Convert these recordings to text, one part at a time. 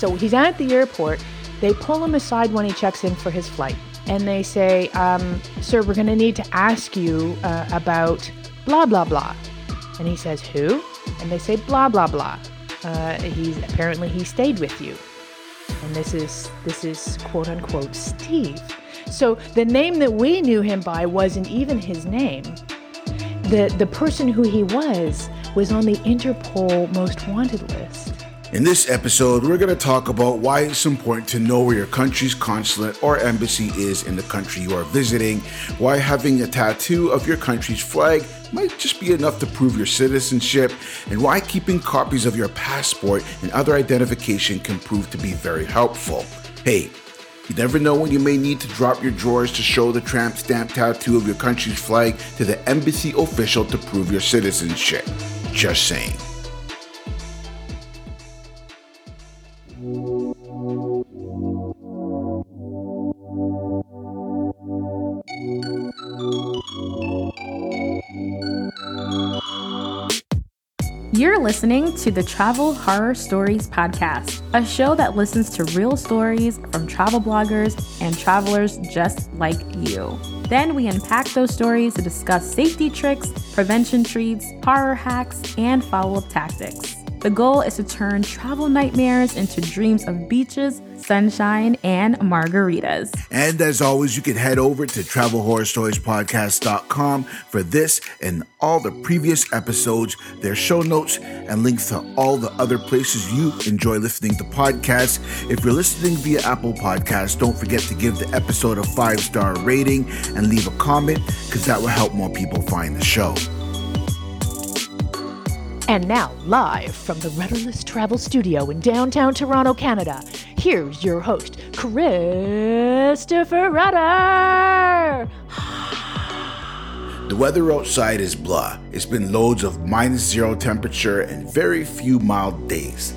So he's at the airport. They pull him aside when he checks in for his flight. And they say, um, Sir, we're going to need to ask you uh, about blah, blah, blah. And he says, Who? And they say, Blah, blah, blah. Uh, he's apparently he stayed with you. And this is this is quote unquote Steve. So the name that we knew him by wasn't even his name. The the person who he was was on the Interpol most wanted list. In this episode, we're going to talk about why it's important to know where your country's consulate or embassy is in the country you are visiting, why having a tattoo of your country's flag might just be enough to prove your citizenship, and why keeping copies of your passport and other identification can prove to be very helpful. Hey, you never know when you may need to drop your drawers to show the tramp stamp tattoo of your country's flag to the embassy official to prove your citizenship. Just saying. You're listening to the Travel Horror Stories Podcast, a show that listens to real stories from travel bloggers and travelers just like you. Then we unpack those stories to discuss safety tricks, prevention treats, horror hacks, and follow up tactics. The goal is to turn travel nightmares into dreams of beaches, sunshine, and margaritas. And as always, you can head over to travelhorrorstoriespodcast.com for this and all the previous episodes, their show notes, and links to all the other places you enjoy listening to podcasts. If you're listening via Apple Podcasts, don't forget to give the episode a five star rating and leave a comment because that will help more people find the show. And now, live from the Rudderless Travel Studio in downtown Toronto, Canada, here's your host, Christopher Rudder. The weather outside is blah. It's been loads of minus zero temperature and very few mild days.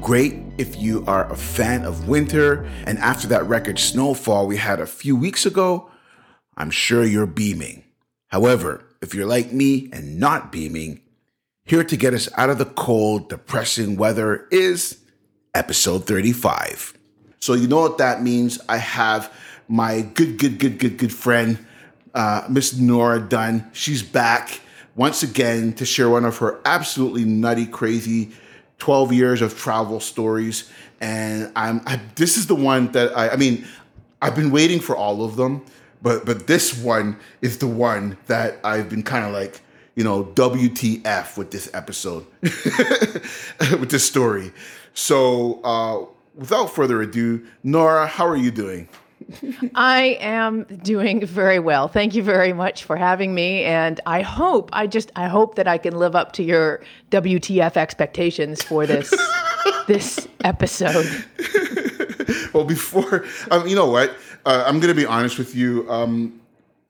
Great if you are a fan of winter, and after that record snowfall we had a few weeks ago, I'm sure you're beaming. However, if you're like me and not beaming, here to get us out of the cold, depressing weather is episode 35. So, you know what that means? I have my good, good, good, good, good friend, uh, Miss Nora Dunn. She's back once again to share one of her absolutely nutty, crazy 12 years of travel stories. And I'm, I, this is the one that I, I mean, I've been waiting for all of them, but, but this one is the one that I've been kind of like, you know, WTF with this episode, with this story. So, uh, without further ado, Nora, how are you doing? I am doing very well. Thank you very much for having me. And I hope, I just, I hope that I can live up to your WTF expectations for this, this episode. well, before, um, you know what? Uh, I'm going to be honest with you. Um,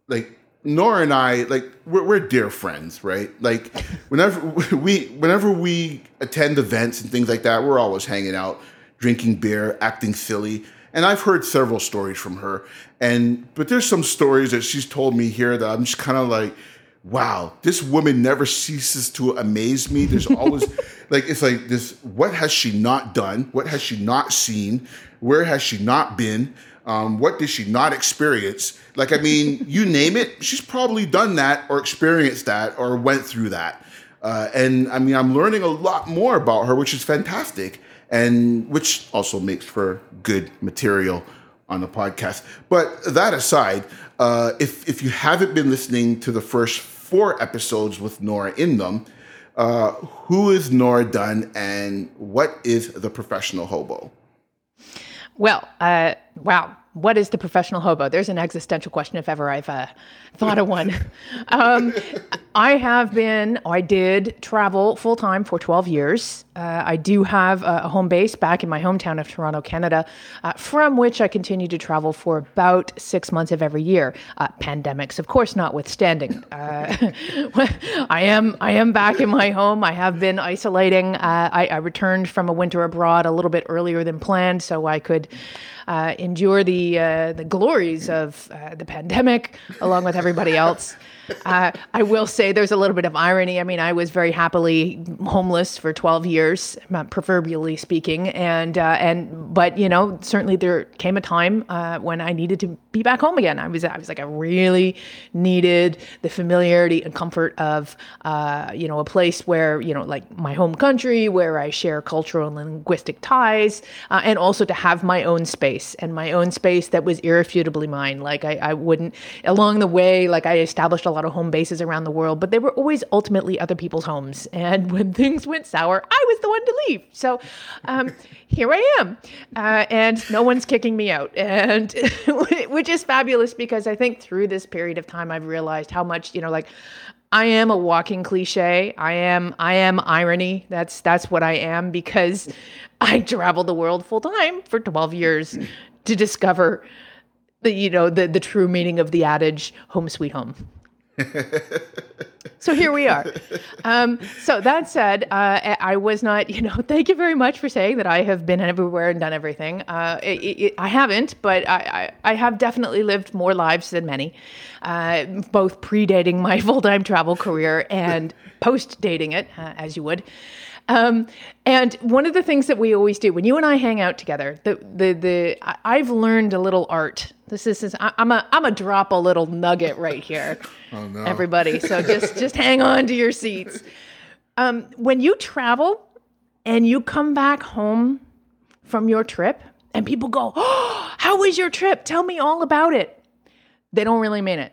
like, Nora and I, like, we're, we're, dear friends, right? Like, whenever we, whenever we attend events and things like that, we're always hanging out, drinking beer, acting silly. And I've heard several stories from her, and but there's some stories that she's told me here that I'm just kind of like, wow, this woman never ceases to amaze me. There's always like it's like this. What has she not done? What has she not seen? Where has she not been? Um, what did she not experience? Like, I mean, you name it, she's probably done that or experienced that or went through that. Uh, and I mean, I'm learning a lot more about her, which is fantastic, and which also makes for good material on the podcast. But that aside, uh, if if you haven't been listening to the first four episodes with Nora in them, uh, who is Nora Dunn, and what is the professional hobo? Well, wow. What is the professional hobo? There's an existential question if ever I've uh, thought of one. Um, I have been, I did travel full time for 12 years. Uh, I do have a, home base back in my hometown of Toronto, Canada, uh, from which I continue to travel for about six months of every year. Uh, pandemics, of course, notwithstanding. Uh, I am I am back in my home. I have been isolating. Uh, I, I returned from a winter abroad a little bit earlier than planned, so I could endure the uh, the glories of uh, the pandemic along with everybody else. Uh, I will say there's a little bit of irony. I mean, I was very happily homeless for 12 years, uh, proverbially speaking, and uh, and but you know, certainly there came a time uh, when I needed to be back home again. I was I was like I really needed the familiarity and comfort of uh, you know a place where you know like my home country where I share cultural and linguistic ties, uh, and also to have my own space and my own space that was irrefutably mine. Like I, I wouldn't along the way, like I established a lot of home bases around the world, but they were always ultimately other people's homes. And when things went sour, I was the one to leave. So um, here I am, uh, and no one's kicking me out, and which is fabulous because I think through this period of time I've realized how much you know, like I am a walking cliche. I am I am irony. That's that's what I am because I traveled the world full time for 12 years to discover the you know the the true meaning of the adage home sweet home. so here we are. Um, so that said, uh, I was not, you know, thank you very much for saying that I have been everywhere and done everything. Uh, it, it, I haven't, but I, I, I, have definitely lived more lives than many, uh, both predating my full time travel career and post dating it, uh, as you would. Um, and one of the things that we always do when you and I hang out together, the the the I've learned a little art. This is, is I'm a I'm a drop a little nugget right here, oh, no. everybody. So just just hang on to your seats. Um, when you travel and you come back home from your trip, and people go, "Oh, how was your trip? Tell me all about it." They don't really mean it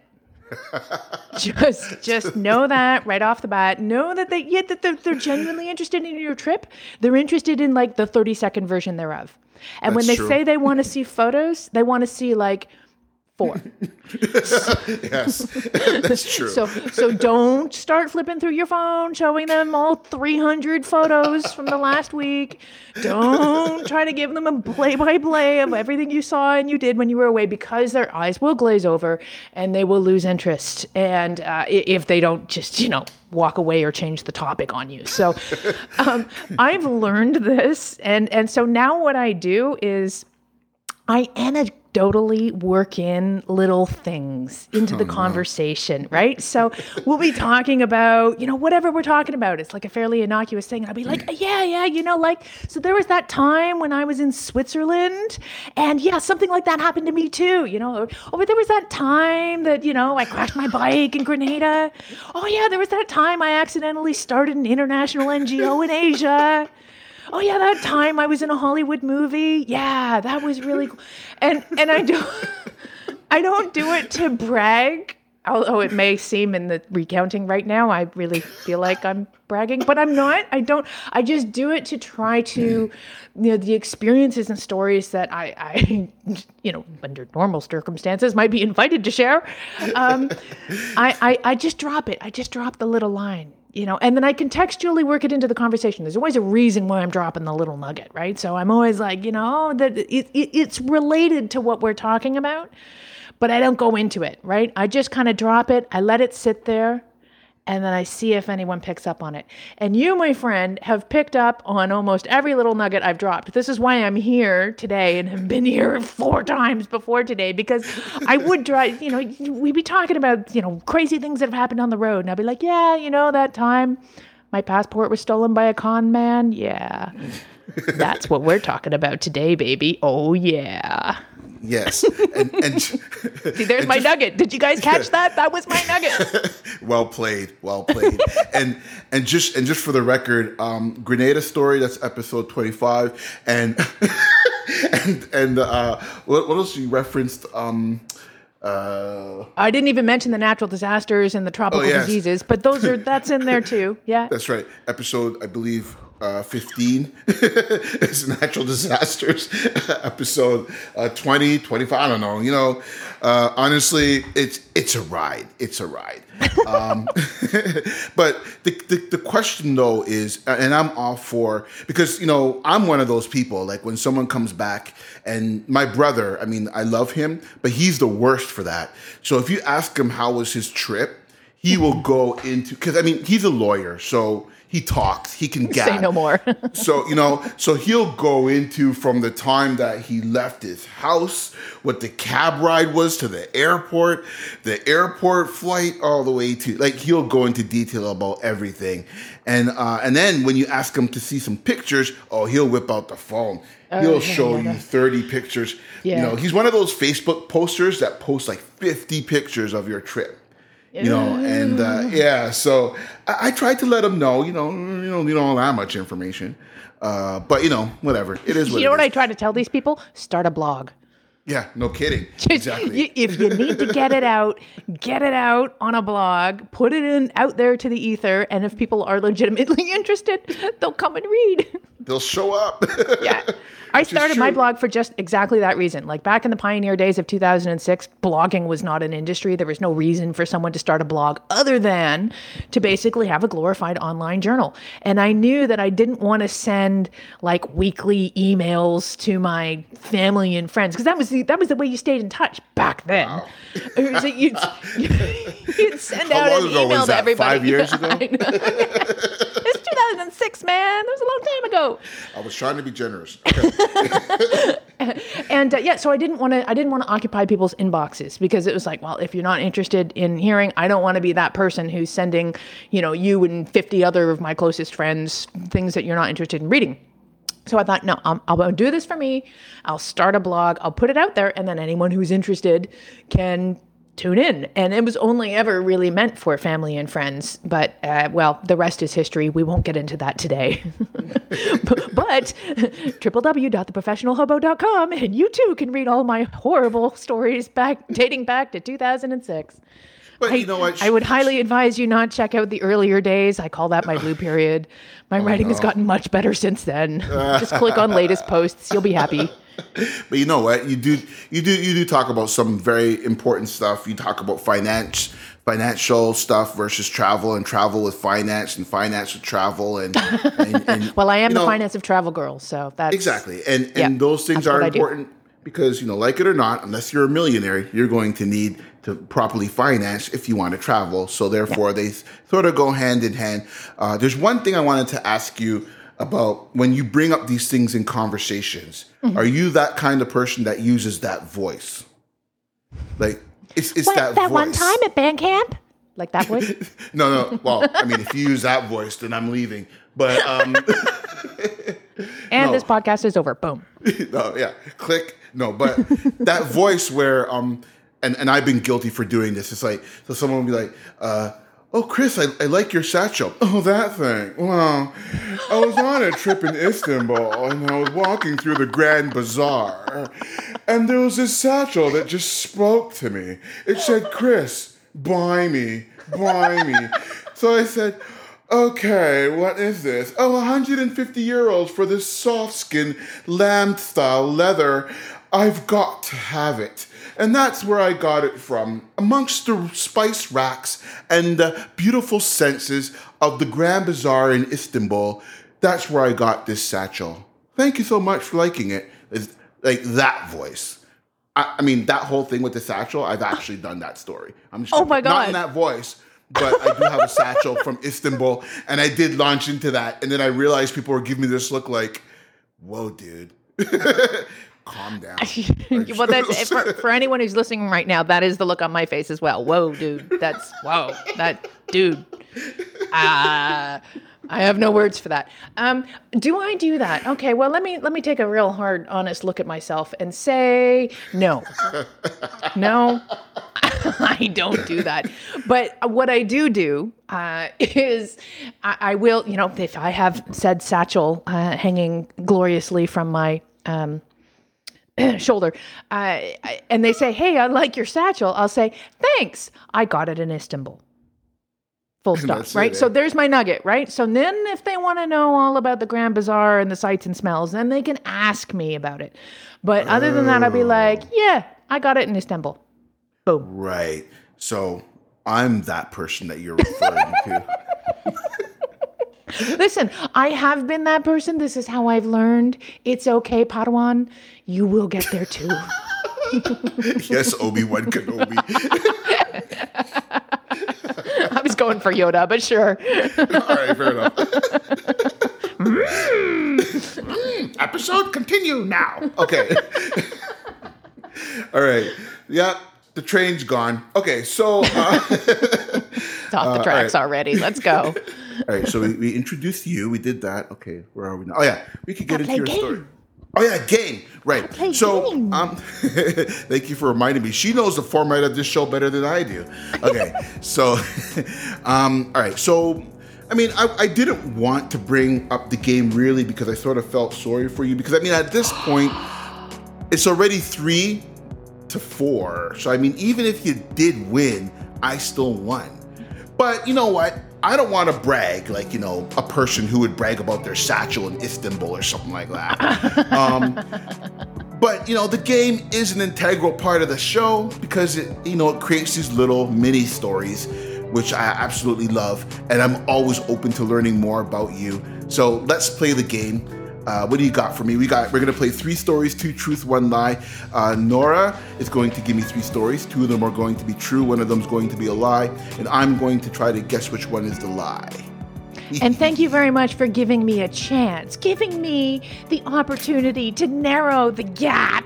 just just know that right off the bat. Know that they yeah that they're, they're genuinely interested in your trip. They're interested in like the 30 second version thereof. And That's when they true. say they want to see photos, they want to see like four. yes, that's true. So, so don't start flipping through your phone, showing them all 300 photos from the last week. Don't try to give them a play by play of everything you saw and you did when you were away because their eyes will glaze over and they will lose interest. And uh, if they don't just, you know, walk away or change the topic on you. So um, I've learned this. And, and so now what I do is I anecdotally work in little things into oh, the conversation, no. right? So we'll be talking about, you know, whatever we're talking about. It's like a fairly innocuous thing. And I'll be like, yeah, yeah, you know, like, so there was that time when I was in Switzerland and yeah, something like that happened to me too, you know. Oh, but there was that time that, you know, I crashed my bike in Grenada. Oh, yeah, there was that time I accidentally started an international NGO in Asia oh yeah, that time I was in a Hollywood movie. Yeah, that was really cool. And and I don't I don't do it to brag. Although it may seem in the recounting right now, I really feel like I'm bragging, but I'm not. I don't. I just do it to try to, you know, the experiences and stories that I, I you know, under normal circumstances might be invited to share. Um, I, I, I just drop it. I just drop the little line you know, and then I contextually work it into the conversation. There's always a reason why I'm dropping the little nugget, right? So I'm always like, you know, oh, that it, it, it's related to what we're talking about, but I don't go into it, right? I just kind of drop it. I let it sit there and then I see if anyone picks up on it. And you, my friend, have picked up on almost every little nugget I've dropped. This is why I'm here today and have been here four times before today because I would drive, you know, we'd be talking about, you know, crazy things that have happened on the road. And I'd be like, yeah, you know, that time my passport was stolen by a con man. Yeah. That's what we're talking about today, baby. Oh, yeah. Yes. And, and See, there's and my just, nugget. Did you guys catch that? That was my nugget. well played. Well played. and and just and just for the record, um, Grenada story. That's episode 25. And and and uh, what, what else you referenced? Um, uh, I didn't even mention the natural disasters and the tropical oh, yes. diseases, but those are that's in there too. Yeah, that's right. Episode, I believe, uh, 15 is natural disasters. Episode uh, 20 25 i don't know you know. Uh, honestly it's it's a ride it's a ride. Um, but the, the, the question though is and i'm all for because you know i'm one of those people like when someone comes back and my brother i mean i love him but he's the worst for that. So if you ask him how was his trip he will go into because I mean he's a lawyer, so he talks, he can gab. Say no more. so you know, so he'll go into from the time that he left his house, what the cab ride was to the airport, the airport flight, all the way to like he'll go into detail about everything, and uh, and then when you ask him to see some pictures, oh, he'll whip out the phone. he'll yeah, show you thirty pictures. Yeah. You know, he's one of those Facebook posters that post like fifty pictures of your trip you know and uh, yeah so I, I tried to let him know you know you know you don't have that much information uh, but you know whatever it is what you know what I try to tell these people? Start a blog. Yeah no kidding exactly if you need to get it out, get it out on a blog, put it in out there to the ether, and if people are legitimately interested, they'll come and read. they'll show up Yeah. I Which started my blog for just exactly that reason. Like back in the pioneer days of 2006, blogging was not an industry. There was no reason for someone to start a blog other than to basically have a glorified online journal. And I knew that I didn't want to send like weekly emails to my family and friends because that was the that was the way you stayed in touch back then. Was that you'd, you'd send How out long an ago email was to everybody. Five years ago? It's 2006, man. That was a long time ago. i was trying to be generous okay. and uh, yeah so i didn't want to i didn't want to occupy people's inboxes because it was like well if you're not interested in hearing i don't want to be that person who's sending you know you and 50 other of my closest friends things that you're not interested in reading so I thought, no, I'll do this for me. I'll start a blog. I'll put it out there, and then anyone who's interested can tune in. And it was only ever really meant for family and friends. But uh, well, the rest is history. We won't get into that today. but but www.theprofessionalhobo.com, and you too can read all my horrible stories back dating back to 2006. But I, you know what I would highly advise you not check out the earlier days. I call that my blue period. My oh writing has gotten much better since then. Just click on latest posts. You'll be happy. But you know what? You do you do you do talk about some very important stuff. You talk about finance financial stuff versus travel and travel with finance and finance with travel and, and, and Well, I am the know, finance of travel girl, so that's Exactly. And and Yeah, those things are important because, you know, like it or not, unless you're a millionaire, you're going to need to properly finance if you want to travel. So therefore they sort of go hand in hand. Uh, there's one thing I wanted to ask you about when you bring up these things in conversations. Mm-hmm. Are you that kind of person that uses that voice? Like it's, it's that, voice. Is that one time at band camp, like that voice. No, no. Well, I mean, if you use that voice, then I'm leaving. But um, and No. this podcast is over. Boom. no, yeah, click. No, but that voice where um, and and I've been guilty for doing this. It's like so someone will be like, uh, "Oh, Chris, I, I like your satchel." Oh, that thing. Well, I was on a trip in Istanbul and I was walking through the Grand Bazaar, and there was this satchel that just spoke to me. It said, "Chris, buy me, buy me." So I said. Okay, what is this? Oh, 150 euros for this soft skin lamb style leather. I've got to have it. And that's where I got it from. Amongst the spice racks and the beautiful senses of the Grand Bazaar in Istanbul, that's where I got this satchel. Thank you so much for liking it. It's like that voice. I, I mean, that whole thing with the satchel, I've actually done that story. I'm just Oh my put- Not in God. that voice, but I do have a satchel from Istanbul, and I did launch into that, and then I realized people were giving me this look like, "Whoa, dude, calm down." well, that's for, for anyone who's listening right now. That is the look on my face as well. Whoa, dude. That's whoa. That dude. Ah. I have no words for that. Um, do I do that? Okay, well let me let me take a real hard, honest look at myself and say no, no, I don't do that. But what I do do uh, is I, I will, you know, if I have said satchel uh, hanging gloriously from my um, shoulder, uh, and they say, "Hey, I like your satchel," I'll say, "Thanks, I got it in Istanbul." Full stop. Right. it, so there's my nugget. Right. So then, if they want to know all about the Grand Bazaar and the sights and smells, then they can ask me about it. But other than that, I'll be like, "Yeah, I got it in Istanbul." Boom. right. So I'm that person that you're referring to. Listen, I have been that person. This is how I've learned. It's okay, Padawan. You will get there too. yes, Obi Wan Kenobi. I was going for Yoda, but sure. All right, fair enough. Mm, episode continue now. Okay. All right. Yeah, the train's gone. Okay, so uh, It's off the tracks right. already. Let's go. all right, so we, we introduced you. We did that. Okay, where are we now? Oh yeah, we could get into your game. story. Oh yeah, game. Right. so game. um thank you for reminding me. She knows the format of this show better than I do. Okay. so um all right. So I mean, I, I didn't want to bring up the game really because I sort of felt sorry for you because I mean at this point it's already three to four. So I mean, even if you did win, I still won. But you know what? I don't want to brag like you know a person who would brag about their satchel in Istanbul or something like that. um, but you know, the game is an integral part of the show because it you know it creates these little mini stories, which I absolutely love, and I'm always open to learning more about you. So let's play the game. Uh, what do you got for me? We got. We're gonna play three stories, two truth, one lie. Uh, Nora is going to give me three stories. Two of them are going to be true. One of them is going to be a lie, and I'm going to try to guess which one is the lie. And thank you very much for giving me a chance, giving me the opportunity to narrow the gap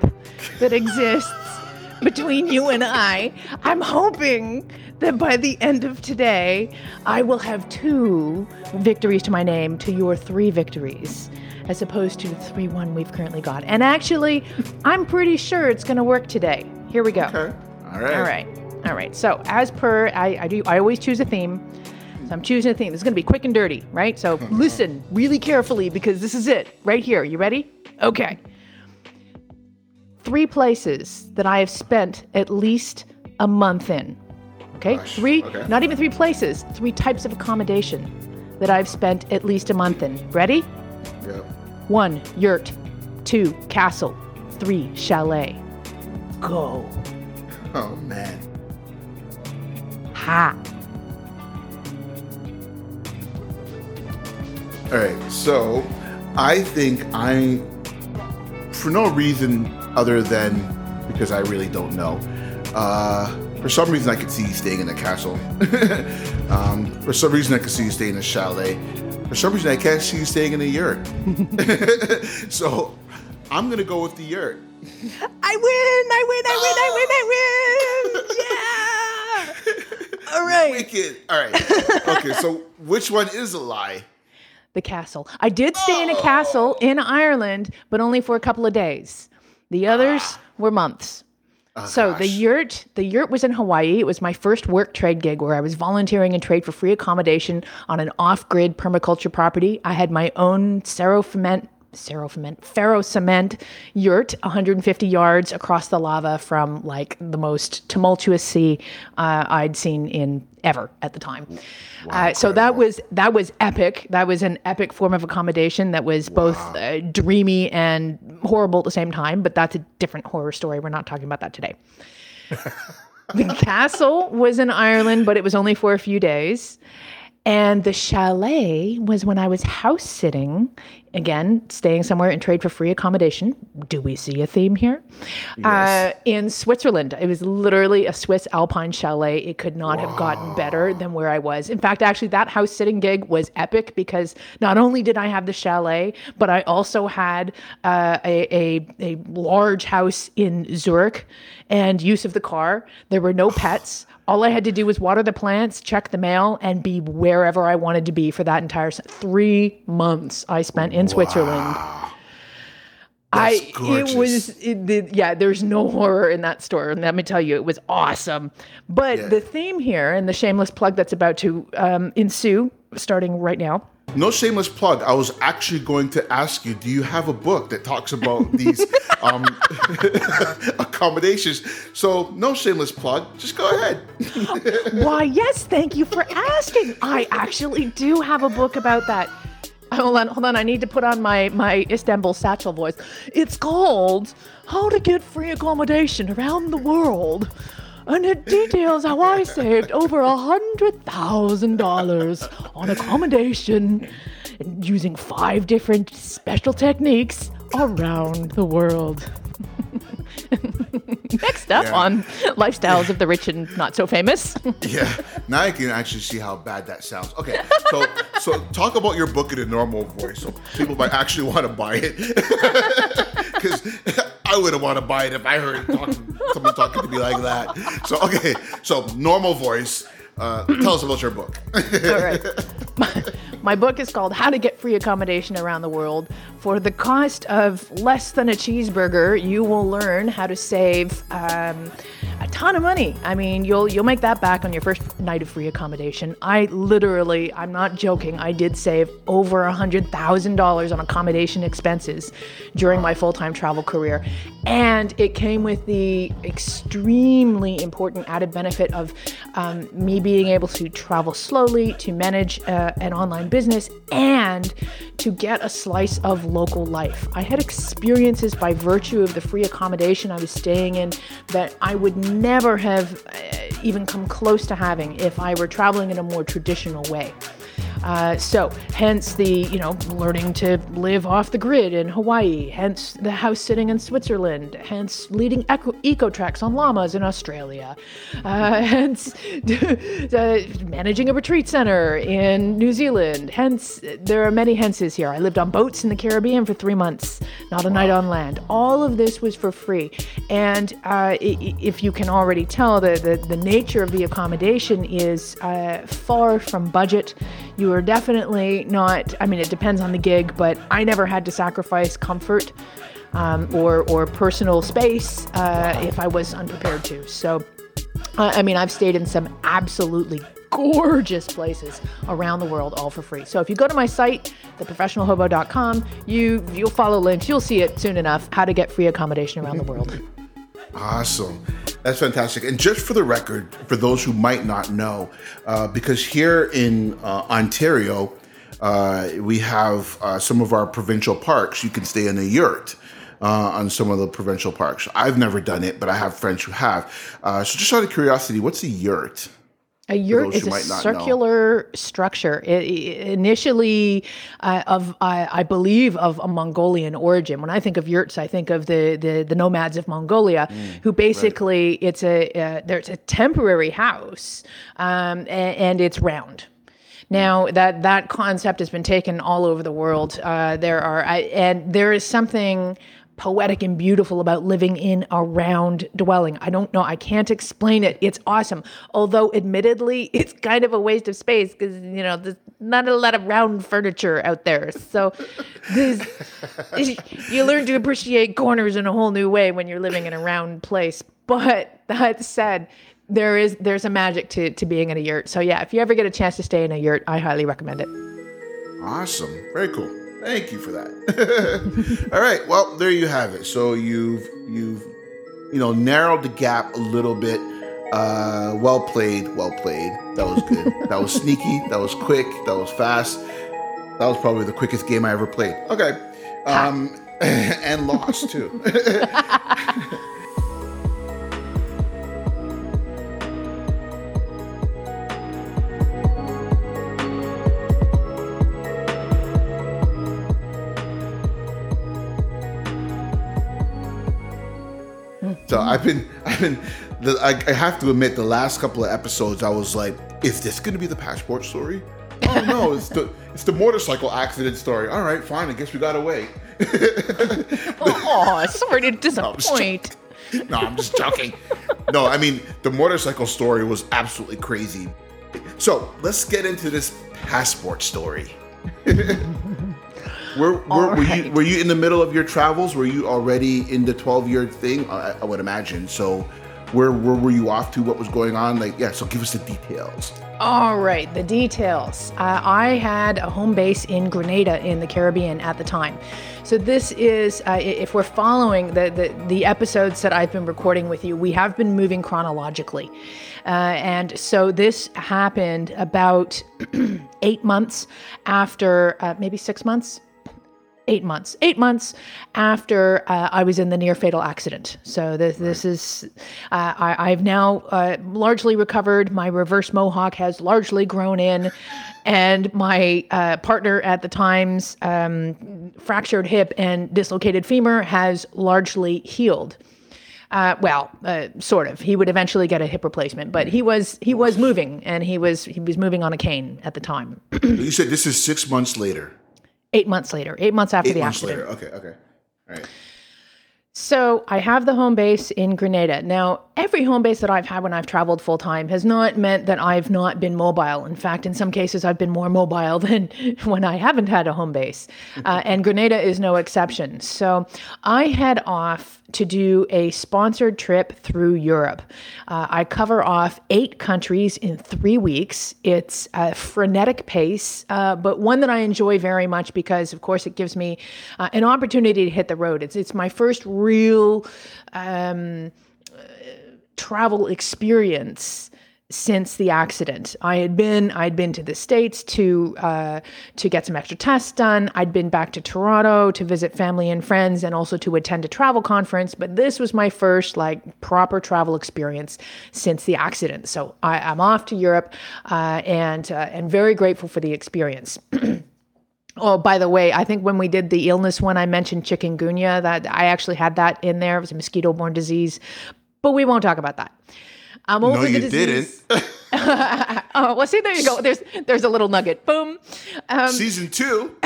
that exists between you and I. I'm hoping that by the end of today, I will have two victories to my name to your three victories, as opposed to the 3 1 we've currently got. And actually, I'm pretty sure it's going to work today. Here we go. Okay. All right. All right. All right. So as per, I, I do. I always choose a theme. So I'm choosing a theme. This is going to be quick and dirty, right? So listen really carefully because this is it right here. You ready? Okay. Three places that I have spent at least a month in. Okay. Gosh, Three. okay. Not even three places. Three types of accommodation that I've spent at least a month in. Ready? Yep. One, yurt. Two, castle. Three, chalet. Go. Oh man. Ha. All right, so I think I, for no reason other than because I really don't know, uh, for some reason I could see you staying in a castle. um, for some reason I could see you staying in a chalet. For some reason I can't see you staying in a yurt. so I'm gonna go with the yurt. I win! I win! I win! I win! I ah! win! Yeah! All right. Wicked. All right. Okay, so which one is a lie? The castle. I did stay in a oh! castle in Ireland, but only for a couple of days. The others ah! were months. Oh, so the yurt, the yurt was in Hawaii. It was my first work trade gig where I was volunteering and trade for free accommodation on an off-grid permaculture property. I had my own ferro-cement, ferro-cement, ferro-cement yurt, 150 yards across the lava from like the most tumultuous sea uh, I'd seen in ever at the time. uh, so that was that was epic. That was an epic form of accommodation that was both uh, dreamy and horrible at the same time. But that's a different horror story. We're not talking about that today. the castle was in Ireland, but it was only for a few days. And the chalet was when I was house sitting, again, staying somewhere in trade for free accommodation. Do we see a theme here? Uh, in Switzerland. It was literally a Swiss alpine chalet. It could not have gotten better than where I was. In fact, actually, that house sitting gig was epic because not only did I have the chalet, but I also had uh, a, a, a large house in Zurich and use of the car. There were no pets. All I had to do was water the plants, check the mail, and be wherever I wanted to be for that entire three months I spent in Switzerland. I gorgeous. it was it, the, yeah. There's no horror in that store, and let me tell you, it was awesome. But Yeah. the theme here and the shameless plug that's about to um, ensue, starting right now. No shameless plug. I was actually going to ask you, do you have a book that talks about these um, accommodations? So, no shameless plug. Just go ahead. Why, yes, thank you for asking. I actually do have a book about that. Hold on, hold on. I need to put on my my Istanbul satchel voice. It's called "How to Get Free Accommodation Around the World," and it details how I saved over a hundred thousand dollars on accommodation using five different special techniques around the world. Next up Yeah. on lifestyles of the rich and not so famous. Yeah. now I can actually see how bad that sounds. Okay, so so talk about your book in a normal voice, so people might actually want to buy it. Because I wouldn't want to buy it if I heard talking, someone talking to me like that. So okay, so normal voice. Uh, tell us about your book. All right. My, my book is called How to Get Free Accommodation Around the World. For the cost of less than a cheeseburger, you will learn how to save um, a ton of money. I mean, you'll you'll make that back on your first night of free accommodation. I literally, I'm not joking, I did save over a hundred thousand dollars on accommodation expenses during my full-time travel career, and it came with the extremely important added benefit of um, me being able to travel slowly, to manage uh, an online business, and to get a slice of local life. I had experiences by virtue of the free accommodation I was staying in that I would never have uh, even come close to having if I were traveling in a more traditional way. Uh, so, hence the you know learning to live off the grid in Hawaii. Hence the house sitting in Switzerland. Hence leading eco, eco treks on llamas in Australia. Uh, hence uh, managing a retreat center in New Zealand. Hence there are many hences here. I lived on boats in the Caribbean for three months, not a night on land. All of this was for free, and uh, if you can already tell, the, the the nature of the accommodation is uh, far from budget. You are definitely not, I mean, it depends on the gig, but I never had to sacrifice comfort um, or, or personal space uh, if I was unprepared to. So, uh, I mean, I've stayed in some absolutely gorgeous places around the world all for free. So if you go to my site, theprofessionalhobo.com, you you'll follow links, you'll see it soon enough how to get free accommodation around the world. Awesome. That's fantastic. And just for the record, for those who might not know, uh, because here in uh, Ontario, uh, we have uh, some of our provincial parks. You can stay in a yurt. Uh, on some of the provincial parks. I've never done it, but I have friends who have. Uh, so, just out of curiosity, what's a yurt? A yurt is a circular structure. It, it initially, uh, of I, I, believe, of a Mongolian origin. When I think of yurts, I think of the the, the nomads of Mongolia, mm, who basically right. it's a uh, there's a temporary house, um, and, and, it's round. Now that that concept has been taken all over the world. Uh, there are I, and there is something poetic and beautiful about living in a round dwelling. I don't know. I can't explain it. It's awesome. Although, admittedly, it's kind of a waste of space because, you know, there's not a lot of round furniture out there. So you learn to appreciate corners in a whole new way when you're living in a round place. But that said, there is there's a magic to, to being in a yurt. So yeah, if you ever get a chance to stay in a yurt, I highly recommend it. Awesome. Very cool. Thank you for that. All right. Well, there you have it. So you've you've you know narrowed the gap a little bit. Uh, well played. Well played. That was good. that was sneaky. That was quick. That was fast. That was probably the quickest game I ever played. Okay. Um, and lost too. So I've been, I've been, the, I, I, have to admit, the last couple of episodes, I was like, is this going to be the passport story? Oh no, it's the it's the motorcycle accident story. All right, fine. I guess we gotta wait. oh, sorry to disappoint. No, no, I'm just joking. no, I mean the motorcycle story was absolutely crazy. So let's get into this passport story. Were, were, were you were you in the middle of your travels? Were you already in the twelve year thing? I, I, would imagine. So, where, where were you off to? What was going on? Like, yeah. So, give us the details. All right, the details. Uh, I had a home base in Grenada in the Caribbean at the time. So this is, uh, if we're following the, the, the episodes that I've been recording with you, we have been moving chronologically, uh, and so this happened about eight months after, uh, maybe six months eight months, eight months after uh, I was in the near fatal accident. So this, this is, uh, I, have now uh, largely recovered. My reverse mohawk has largely grown in, and my uh, partner at the time's um, fractured hip and dislocated femur has largely healed. Uh, well, uh, sort of. He would eventually get a hip replacement, but he was he was moving, and he was he was moving on a cane at the time. you said this is six months later. Eight months later, eight months after Eight the months accident. later. Okay. Okay. All right. So I have the home base in Grenada. Now, every home base that I've had when I've traveled full time has not meant that I've not been mobile. In fact, in some cases, I've been more mobile than when I haven't had a home base. Uh, and Grenada is no exception. So I head off to do a sponsored trip through Europe. Uh, I cover off eight countries in three weeks. It's a frenetic pace, uh, but one that I enjoy very much because, of course, it gives me uh, an opportunity to hit the road. It's it's my first real um, travel experience since the accident. I had been I'd been to the states to uh, to get some extra tests done. I'd been back to Toronto to visit family and friends, and also to attend a travel conference. But this was my first like proper travel experience since the accident. So I, I'm off to Europe, uh, and uh, and very grateful for the experience. Oh, by the way, I think when we did the illness one, I mentioned chikungunya. That I actually had that in there. It was a mosquito-borne disease, but we won't talk about that. I'm over No, you disease. didn't. Oh, well, see, there you go. There's there's a little nugget. Boom. Um, Season two.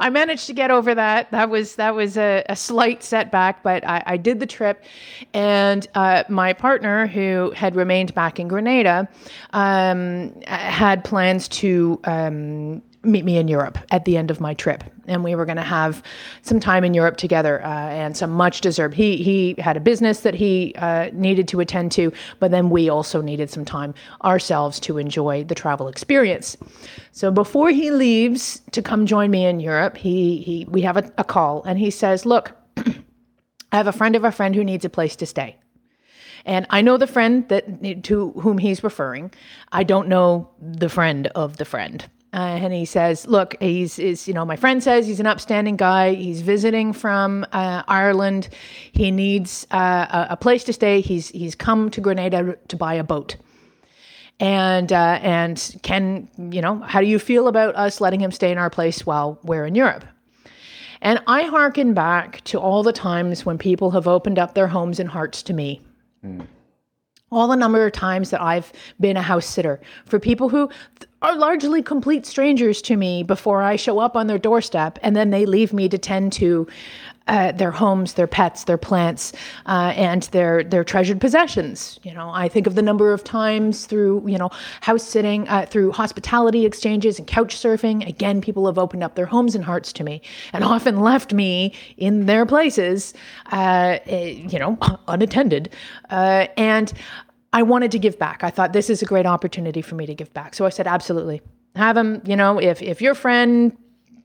I managed to get over that. That was that was a, a slight setback, but I, I did the trip, and uh, my partner, who had remained back in Grenada, um, had plans to um, meet me in Europe at the end of my trip, and we were going to have some time in Europe together uh, and some much deserved. He he had a business that he uh, needed to attend to, but then we also needed some time ourselves to enjoy the travel experience. So before he leaves to come join me in Europe, he he we have a, a call, and he says, "Look, I have a friend of a friend who needs a place to stay." And I know the friend that to whom he's referring. I don't know the friend of the friend. Uh, and he says, "Look, he's is you know my friend says he's an upstanding guy. He's visiting from uh, Ireland. He needs uh, a, a place to stay. He's he's come to Grenada to buy a boat." And uh, and can you know how do you feel about us letting him stay in our place while we're in Europe? And I hearken back to all the times when people have opened up their homes and hearts to me all the number of times that I've been a house sitter for people who are largely complete strangers to me before I show up on their doorstep, and then they leave me to tend to uh, their homes, their pets, their plants, uh, and their their treasured possessions. You know, I think of the number of times through you know house sitting, uh, through hospitality exchanges and couch surfing. Again, people have opened up their homes and hearts to me, and often left me in their places, uh, eh, you know, unattended, uh, and. I wanted to give back. I thought this is a great opportunity for me to give back. So I said, absolutely. Have him, you know, if if your friend,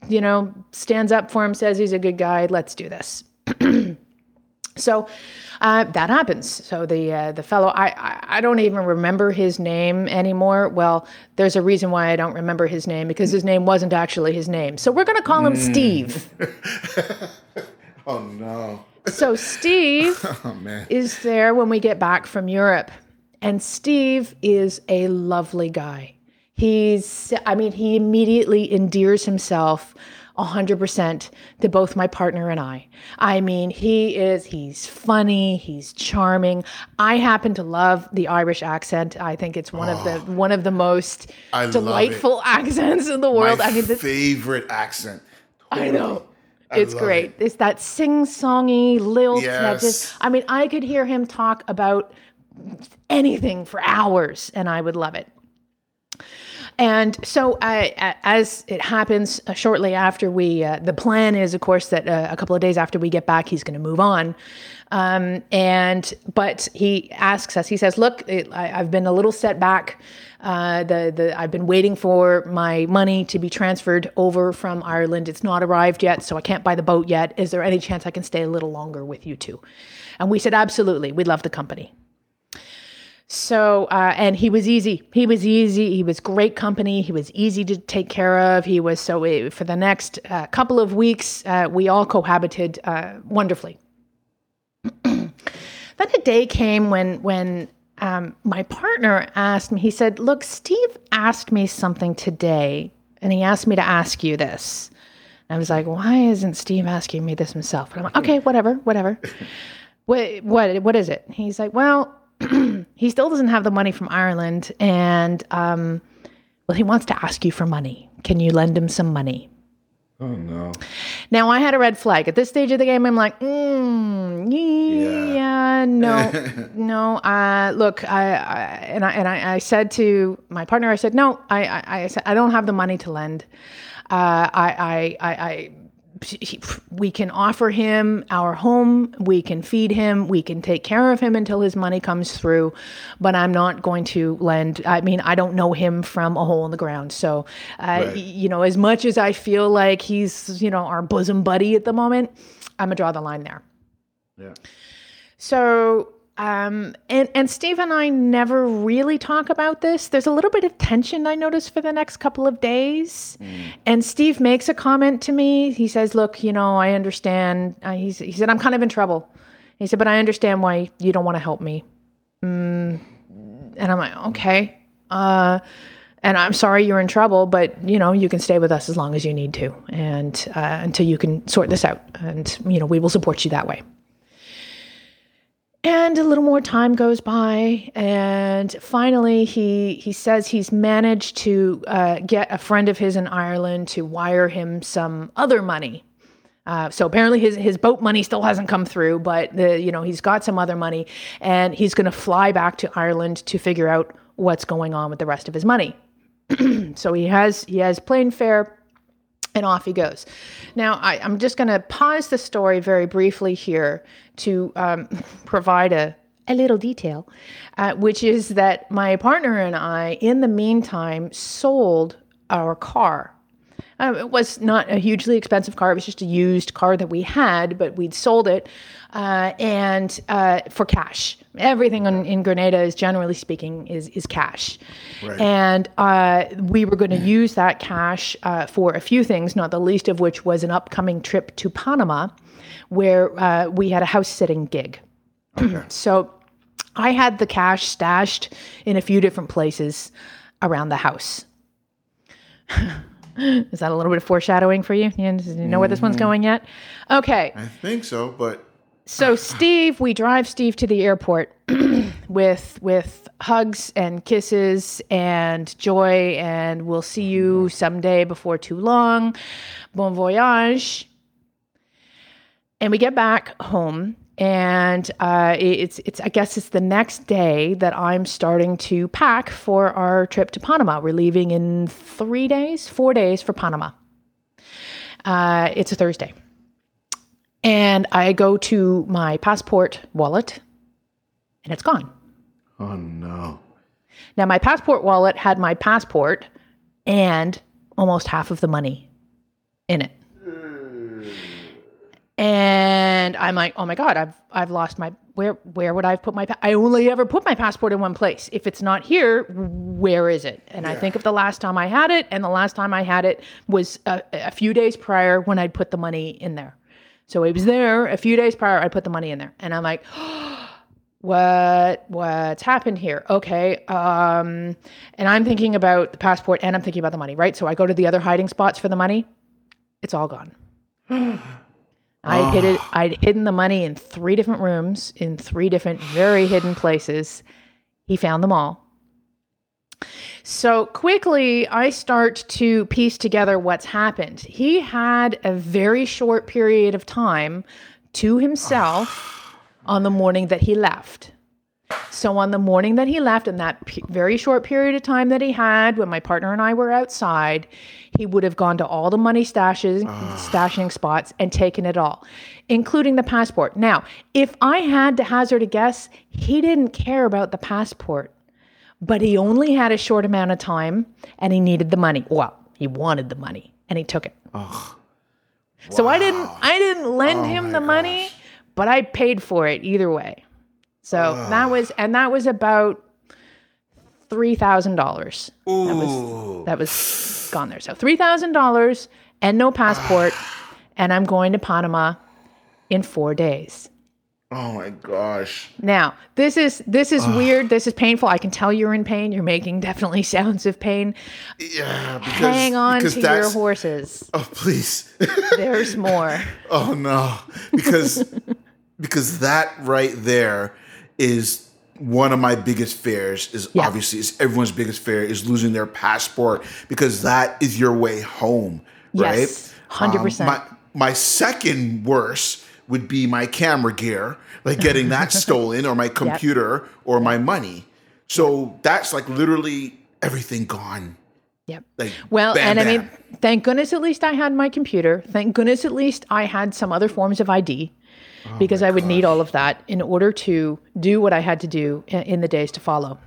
you know, stands up for him, says he's a good guy, let's do this. so uh, that happens. So the uh, the fellow, I, I I don't even remember his name anymore. Well, there's a reason why I don't remember his name because his name wasn't actually his name. So we're gonna call him Steve. Oh no. So Steve Oh is there when we get back from Europe. And Steve is a lovely guy. He's, I mean, he immediately endears himself 100% to both my partner and I. I mean, he is, he's funny, he's charming. I happen to love the Irish accent. I think it's one of the oh. one of the most I delightful accents in the world. My I mean, the, favorite accent. I know. I It's great. it. It's that sing-songy lilt that Yes. I mean, I could hear him talk about anything for hours and I would love it. And so, I, as it happens uh, shortly after we, uh, the plan is, of course, that uh, a couple of days after we get back, he's going to move on. Um, and but he asks us. He says, "Look, it, I, I've been a little set back. Uh, the the I've been waiting for my money to be transferred over from Ireland. It's not arrived yet, so I can't buy the boat yet. Is there any chance I can stay a little longer with you two? And we said, "Absolutely. We love the company." So, uh, and he was easy. He was easy. He was great company. He was easy to take care of. He was so, uh, for the next uh, couple of weeks, uh, we all cohabited uh, wonderfully. then a day came when, when um, my partner asked me, he said, Look, Steve asked me something today, and he asked me to ask you this. I was like, why isn't Steve asking me this himself? And I'm like, okay, whatever, whatever. what, what, what is it? He's like, well, he still doesn't have the money from Ireland, and um, well, he wants to ask you for money. Can you lend him some money? Oh no. Now I had a red flag at this stage of the game. I'm like, mm, yeah, Yeah. no, no. Uh, look, I, I and I and I, I said to my partner, I said, no, I, I, I said I don't have the money to lend. Uh, I, I, I, we can offer him our home, we can feed him, we can take care of him until his money comes through, but I'm not going to lend. I mean, I don't know him from a hole in the ground. So, uh, Right. you know, as much as I feel like he's, you know, our bosom buddy at the moment, I'm going to draw the line there. Yeah. So, um, and and Steve and I never really talk about this. There's a little bit of tension I notice for the next couple of days. And Steve makes a comment to me. He says, "Look, you know, I understand." Uh, he's, he said, "I'm kind of in trouble." He said, "But I understand why you don't want to help me." Mm, and I'm like, "Okay." Uh, and I'm sorry you're in trouble, but you know you can stay with us as long as you need to, and uh, until you can sort this out, and you know we will support you that way. And a little more time goes by, and finally, he he says he's managed to uh, get a friend of his in Ireland to wire him some other money. Uh, so apparently, his his boat money still hasn't come through, but the you know he's got some other money, and he's going to fly back to Ireland to figure out what's going on with the rest of his money. so he has he has plane fare and off he goes. Now, I, I'm just going to pause the story very briefly here to um, provide a, a little detail, uh, which is that my partner and I, in the meantime, sold our car. Um, it was not a hugely expensive car. It was just a used car that we had, but we'd sold it uh, and uh, for cash. Everything in, in Grenada is generally speaking is is cash, Right. and uh, we were going to use that cash uh, for a few things, not the least of which was an upcoming trip to Panama, where uh, we had a house sitting gig. so I had the cash stashed in a few different places around the house. Is that a little bit of foreshadowing for you? You know where this one's mm-hmm. going yet? Okay. I think so, but So Steve, we drive Steve to the airport with with hugs and kisses and joy and we'll see you mm-hmm. someday before too long. Bon voyage. And we get back home and uh, it's it's I guess it's the next day that I'm starting to pack for our trip to Panama. We're leaving in three days, four days for Panama. Uh, it's a Thursday. And I go to my passport wallet and it's gone. oh no. Now, my passport wallet had my passport and almost half of the money in it. And I'm like, oh my god, I've I've lost my where where would I put my pa- I only ever put my passport in one place. If it's not here, where is it? And I think of the last time I had it, and the last time I had it was a, a few days prior when I'd put the money in there. So it was there a few days prior. I put the money in there, and I'm like, what what's happened here? Okay, um, and I'm thinking about the passport, and I'm thinking about the money, right? So I go to the other hiding spots for the money. It's all gone. I hid it. Ah. I'd hidden the money in three different rooms, in three different, very hidden places. He found them all. So quickly, I start to piece together what's happened. He had a very short period of time to himself on the morning that he left. So, on the morning that he left, in that pe- very short period of time that he had when my partner and I were outside, he would have gone to all the money stashes, stashing spots and taken it all, including the passport. Now, if I had to hazard a guess, he didn't care about the passport, but he only had a short amount of time and he needed the money. Well, he wanted the money and he took it. So I didn't I didn't lend him the money, but I paid for it either way. So that was and that was about three thousand dollars. That was that was gone there. So three thousand dollars and no passport, and I'm going to Panama in four days. Oh my gosh. Now, this is this is weird. This is painful. I can tell you're in pain. You're making definitely sounds of pain. Yeah. Because, Hang on to your horses. Oh please. There's more. oh no. Because because that right there is one of my biggest fears is Yeah. obviously is everyone's biggest fear is losing their passport because that is your way home, right? Yes, 100%. Um, my my second worst would be my camera gear, like getting that stolen, or my computer, or my money. So that's like literally everything gone. Yep. Like Well, bam, and I mean, thank goodness at least I had my computer. Thank goodness at least I had some other forms of ID Oh because I would need all of that in order to do what I had to do in the days to follow.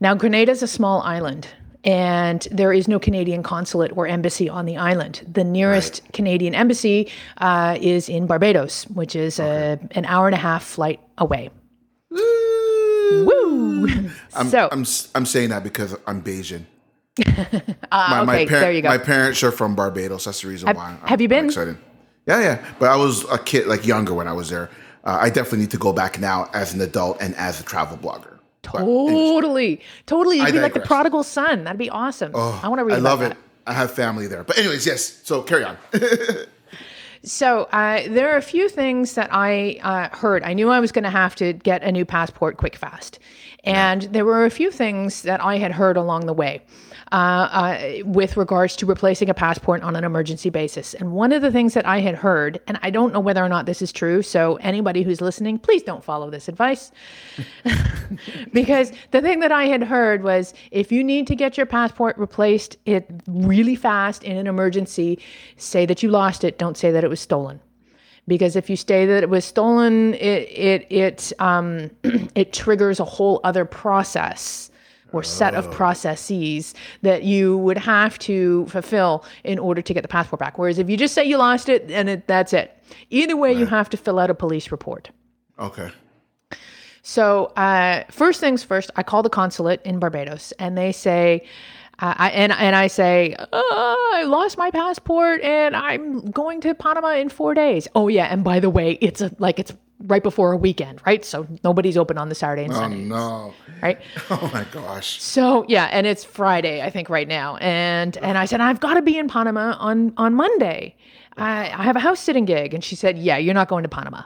Now, Grenada is a small island. And there is no Canadian consulate or embassy on the island. The nearest Canadian embassy uh, is in Barbados, which is a, an hour and a half flight away. Woo! I'm, so, I'm I'm saying that because I'm Bajan. ah, my, okay, my, par- there you go. my parents are from Barbados. That's the reason why. I'm, have you I'm been? excited. Yeah, yeah. But I was a kid, like younger when I was there. Uh, I definitely need to go back now as an adult and as a travel blogger. But Totally, totally. You'd I be like the prodigal son. That'd be awesome. I want to read. I love that. it. I have family there. But anyways, yes. So carry on. So uh, there are a few things that I uh, heard. I knew I was going to have to get a new passport quick fast, and there were a few things that I had heard along the way. Uh, uh, with regards to replacing a passport on an emergency basis. And one of the things that I had heard, and I don't know whether or not this is true, so anybody who's listening, please don't follow this advice. because the thing that I had heard was if you need to get your passport replaced it really fast in an emergency, say that you lost it, don't say that it was stolen. Because if you say that it was stolen, it it it um it triggers a whole other process or set of processes that you would have to fulfill in order to get the passport back. Whereas if you just say you lost it and it, that's it. Either way, you have to fill out a police report. Okay. So uh, first things first, I call the consulate in Barbados, and they say, uh, I, and and I say, uh, I lost my passport, and I'm going to Panama in four days. Oh yeah, and by the way, it's a, like it's right before a weekend, right? So nobody's open on the Saturday and Oh Sunday, no. right? Oh my gosh. So yeah, and it's Friday, I think, right now. And and I said I've got to be in Panama on on Monday. I, I have a house sitting gig, and she said, Yeah, you're not going to Panama.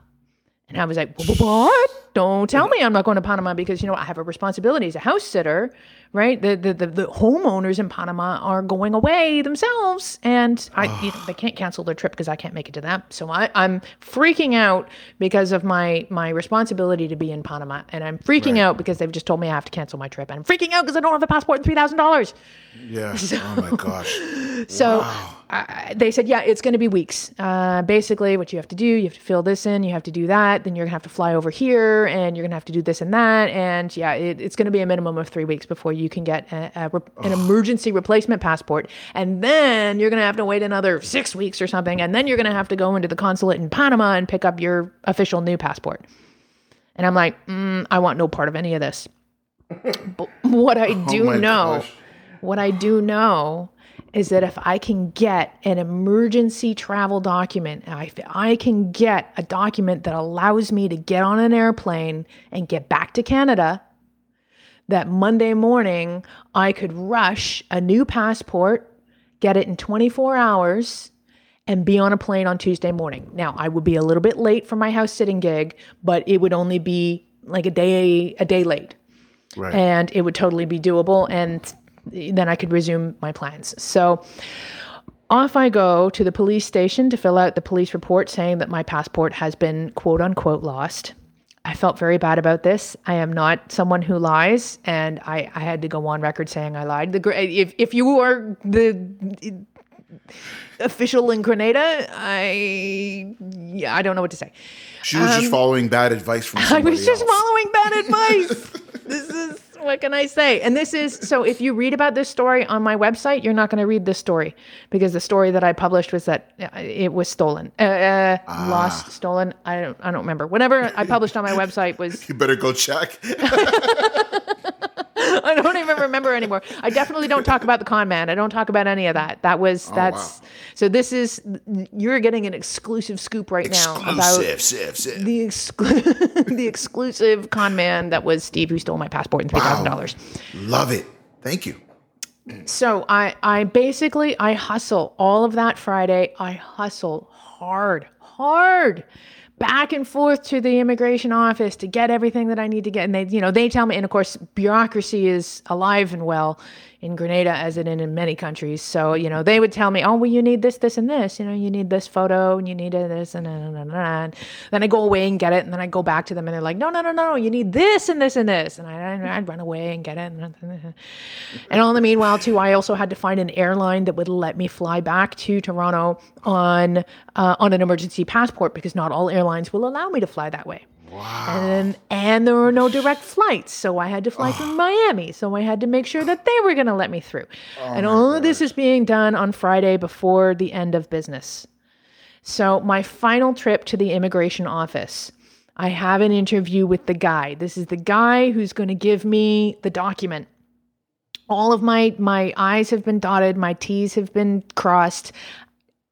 And I was like, "Wh- wh- What? Don't tell me I'm not going to Panama because you know I have a responsibility as a house sitter, right? The the the, the homeowners in Panama are going away themselves, and I you know, they can't cancel their trip because I can't make it to them. So I, I'm freaking out because of my my responsibility to be in Panama, and I'm freaking out because they've just told me I have to cancel my trip, and I'm freaking out because I don't have a passport and three thousand dollars. Yeah. Oh my gosh. So I, they said, yeah, it's going to be weeks. Uh, basically, what you have to do, you have to fill this in, you have to do that, then you're going to have to fly over here, and you're going to have to do this and that, and yeah, it, it's going to be a minimum of three weeks before you can get a, a, re- an emergency replacement passport, and then you're going to have to wait another six weeks or something, and then you're going to have to go into the consulate in Panama and pick up your official new passport. And I'm like, mm, I want no part of any of this. but what I do Oh know, gosh. what I do know is that if I can get an emergency travel document, if I can get a document that allows me to get on an airplane and get back to Canada, that Monday morning I could rush a new passport, get it in 24 hours, and be on a plane on Tuesday morning. Now, I would be a little bit late for my house sitting gig, but it would only be like a day a day late Right. and it would totally be doable and then I could resume my plans. So off I go to the police station to fill out the police report saying that my passport has been quote unquote lost. I felt very bad about this. I am not someone who lies, and I, I had to go on record saying I lied. The if if you are the official in Grenada, I yeah, I don't know what to say. She was just following bad advice from Um, I was just else. following bad advice. what can I say? And this is so if you read about this story on my website, you're not going to read this story because the story that I published was that uh, it was stolen, uh, uh, Ah. lost, stolen. I don't, I don't remember. Whatever I published on my website was You better go check. I don't even remember anymore. I definitely don't talk about the con man. I don't talk about any of that. That was oh, that's so. This is you're getting an exclusive scoop right now about Exclusive, sieve, sieve. the exclu- the exclusive con man that was Steve who stole my passport and three thousand dollars. Love it. Thank you. So I I basically I hustle all of that Friday. I hustle hard, hard back and forth to the immigration office to get everything that I need to get. And they, you know, they tell me, and of course, bureaucracy is alive and well in Grenada as it in many countries. So, you know, they would tell me, oh, well, you need this, this, and this. You know, you need this photo and you need this and, and, and, and. then I go away and get it. And then I go back to them and they're like, no, no, no, no, you need this and this and this. And I, I'd run away and get it. And all the meanwhile, too, I also had to find an airline that would let me fly back to Toronto on uh, on an emergency passport because not all airlines will allow me to fly that way. Wow. And and there were no direct flights, so I had to fly from ah. Miami. So I had to make sure that they were going to let me through. Oh and all of this is being done on Friday before the end of business. So my final trip to the immigration office, I have an interview with the guy. This is the guy who's going to give me the document. All of my my I's have been dotted, my T's have been crossed.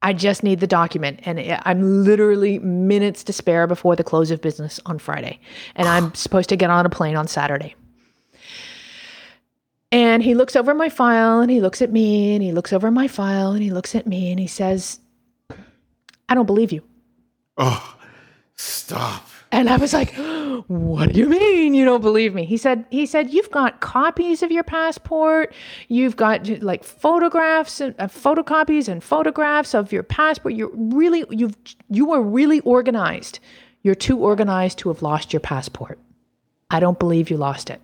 I just need the document. And I'm literally minutes to spare before the close of business on Friday. And I'm supposed to get on a plane on Saturday. And he looks over my file and he looks at me and he looks over my file and he looks at me and he says, I don't believe you. Oh, stop. And I was like, oh, "What do you mean you don't believe me?" He said, "He said you've got copies of your passport, you've got like photographs and uh, photocopies and photographs of your passport. You're really you've you are really organized. You're too organized to have lost your passport. I don't believe you lost it."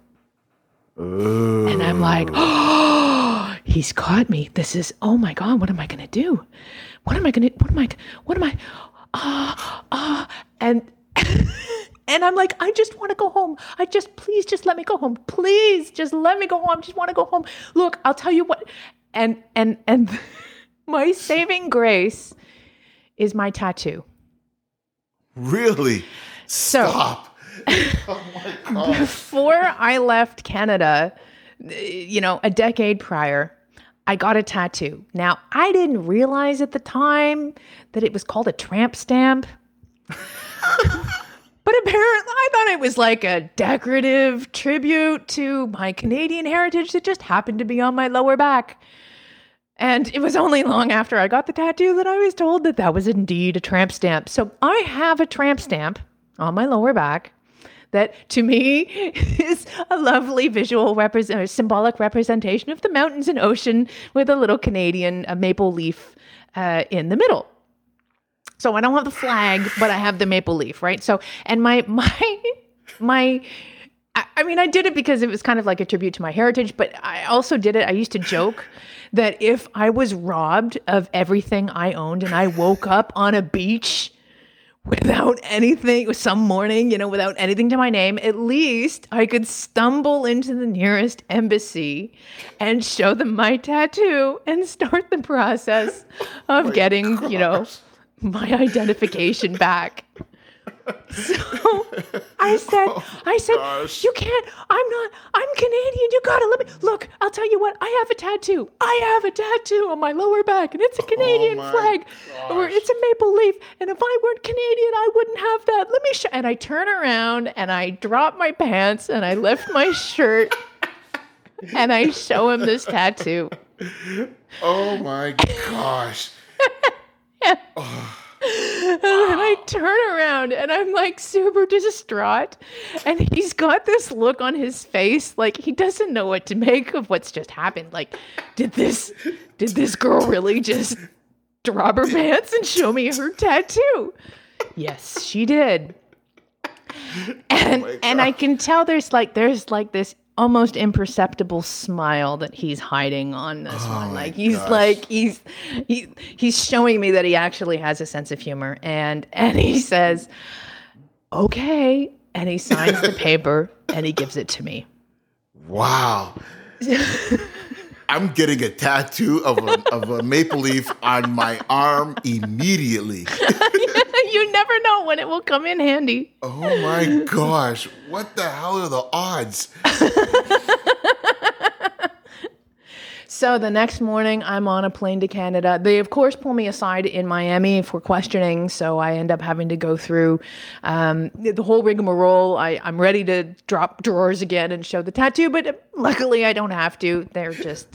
And I'm like, "Oh, he's caught me. This is oh my god, what am I going to do? What am I going to what am I what am I ah ah and and I'm like, I just want to go home. I just, please, just let me go home. Please, just let me go home. I just want to go home. Look, I'll tell you what. And and and my saving grace is my tattoo. Really? So Stop. Oh before I left Canada, eh, you know, a decade prior, I got a tattoo. Now, I didn't realize at the time that it was called a tramp stamp. But apparently, I thought it was like a decorative tribute to my Canadian heritage that just happened to be on my lower back. And it was only long after I got the tattoo that I was told that that was indeed a tramp stamp. So I have a tramp stamp on my lower back that to me is a lovely visual represent or symbolic representation of the mountains and ocean with a little Canadian a maple leaf uh, in the middle. So I don't have the flag, but I have the maple leaf, right? So and my my my I, mean I did it because it was kind of like a tribute to my heritage, but I also did it. I used to joke that if I was robbed of everything I owned and I woke up on a beach without anything some morning you know without anything to my name at least i could stumble into the nearest embassy and show them my tattoo and start the process of getting you know my identification back so I said, oh, I said, gosh. you can't. I'm not. I'm Canadian. You gotta let me look. I'll tell you what. I have a tattoo. I have a tattoo on my lower back, and it's a oh Canadian my flag, or it's a maple leaf. And if I weren't Canadian, I wouldn't have that. Let me show. And I turn around and I drop my pants and I lift my shirt and I show him this tattoo. Oh my gosh. And then I turn around and I'm like super distraught. And he's got this look on his face like he doesn't know what to make of what's just happened. Like, did this did this girl really just drop her pants and show me her tattoo? Yes, she did. Oh and my and I can tell there's like there's like this almost imperceptible smile that he's hiding on this oh one. Like he's gosh. like he's he, he's showing me that he actually has a sense of humor and and he says okay and he signs the paper and he gives it to me Wow. I'm getting a tattoo of a, of a maple leaf on my arm immediately. You never know when it will come in handy Oh my gosh. What the hell are the odds? So the next morning, I'm on a plane to Canada. They, of course, pull me aside in Miami for questioning. So I end up having to go through um, the whole rigmarole. I, I'm ready to drop drawers again and show the tattoo, but luckily I don't have to. They're just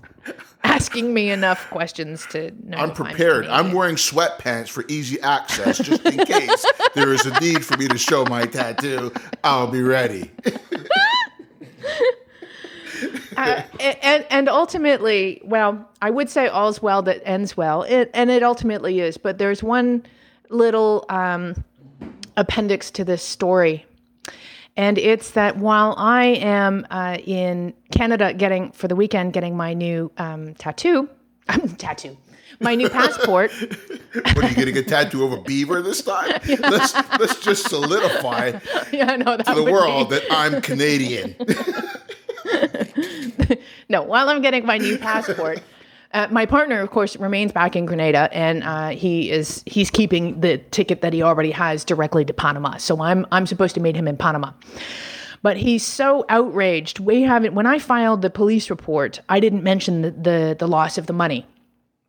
asking me enough questions to know. I'm prepared. I'm wearing sweatpants for easy access just in case there is a need for me to show my tattoo. I'll be ready. uh, and and ultimately, well, I would say all's well that ends well, it, and it ultimately is. But there's one little um, appendix to this story, and it's that while I am uh, in Canada getting for the weekend getting my new um, tattoo, tattoo, my new passport. what are you getting a tattoo of a beaver this time? Yeah. Let's let's just solidify yeah, no, to the world be... that I'm Canadian. no, while I'm getting my new passport, uh, my partner, of course, remains back in Grenada, and uh, he is he's keeping the ticket that he already has directly to Panama. So I'm I'm supposed to meet him in Panama. But he's so outraged. We haven't. When I filed the police report, I didn't mention the, the, the loss of the money.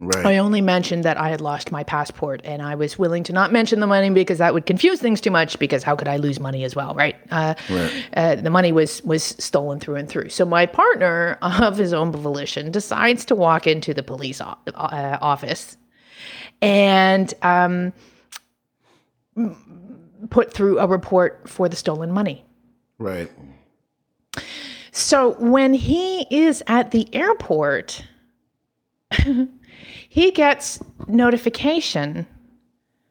Right. I only mentioned that I had lost my passport, and I was willing to not mention the money because that would confuse things too much. Because how could I lose money as well, right? Uh, right. Uh, the money was was stolen through and through. So my partner, of his own volition, decides to walk into the police o- uh, office and um, put through a report for the stolen money. Right. So when he is at the airport. he gets notification.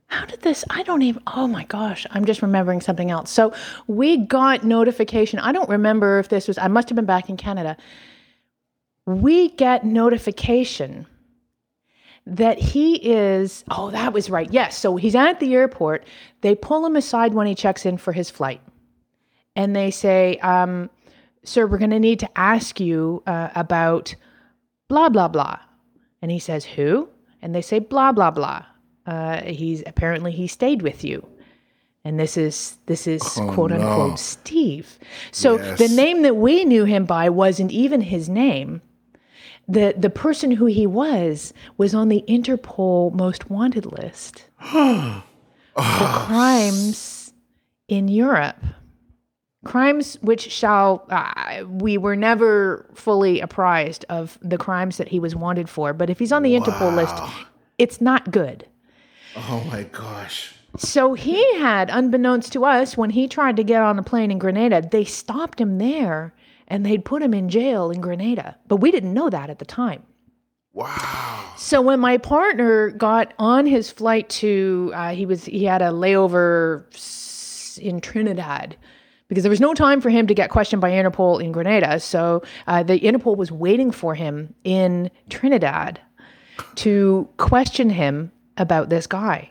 How did this? I don't even. Oh my gosh, I'm just remembering something else. So we got notification. I don't remember if this was, I must have been back in Canada. We get notification that he is, oh, that was right. Yes. So he's at the airport. They pull him aside when he checks in for his flight. And they say, um, Sir, we're going to need to ask you uh, about blah, blah, blah. And he says, Who? And they say, Blah, blah, blah. Uh, he's apparently he stayed with you. And this is this is oh, quote unquote no. Steve. So yes. the name that we knew him by wasn't even his name. The the person who he was was on the Interpol most wanted list for crimes in Europe crimes which shall uh, we were never fully apprised of the crimes that he was wanted for but if he's on the wow. interpol list it's not good oh my gosh so he had unbeknownst to us when he tried to get on a plane in grenada they stopped him there and they'd put him in jail in grenada but we didn't know that at the time Wow. So when my partner got on his flight to, uh, he was he had a layover in Trinidad, because there was no time for him to get questioned by Interpol in Grenada. So uh, the Interpol was waiting for him in Trinidad to question him about this guy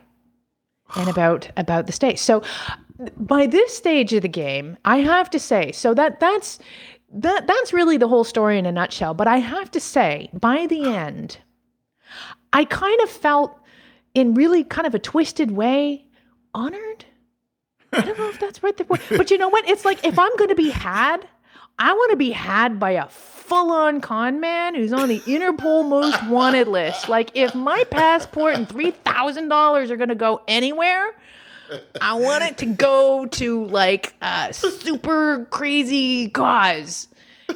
and about about the state. So by this stage of the game, I have to say, so that that's that that's really the whole story in a nutshell. But I have to say, by the end, I kind of felt in really kind of a twisted way honored I don't know if that's right. But you know what? It's like if I'm going to be had, I want to be had by a full on con man who's on the Interpol most wanted list. Like, if my passport and $3,000 are going to go anywhere, I want it to go to like a super crazy cause.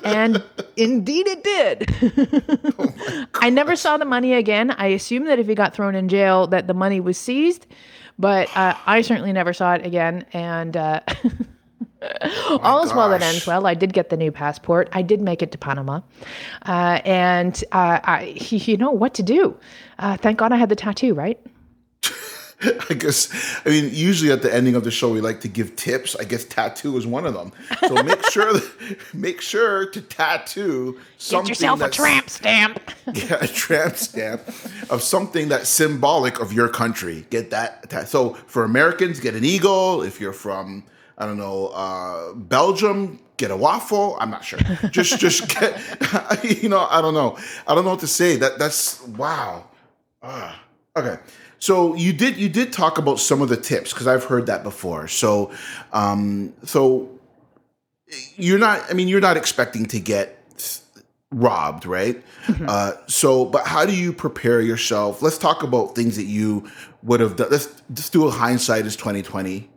And indeed it did. oh I never saw the money again. I assume that if he got thrown in jail that the money was seized but uh, I certainly never saw it again. And uh, oh all is well that ends well. I did get the new passport. I did make it to Panama, uh, and uh, I, you know what to do. Uh, thank God I had the tattoo, right? I guess I mean usually at the ending of the show we like to give tips. I guess tattoo is one of them. So make sure that, make sure to tattoo something. Get yourself a tramp stamp. yeah, a tramp stamp of something that's symbolic of your country. Get that. So for Americans, get an eagle. If you're from I don't know uh, Belgium, get a waffle. I'm not sure. Just just get. You know I don't know. I don't know what to say. That that's wow. Ah, okay. So you did you did talk about some of the tips because I've heard that before. So um, so you're not. I mean, you're not expecting to get robbed, right? Uh, so, but how do you prepare yourself? Let's talk about things that you would have done. Let's just do a hindsight is twenty twenty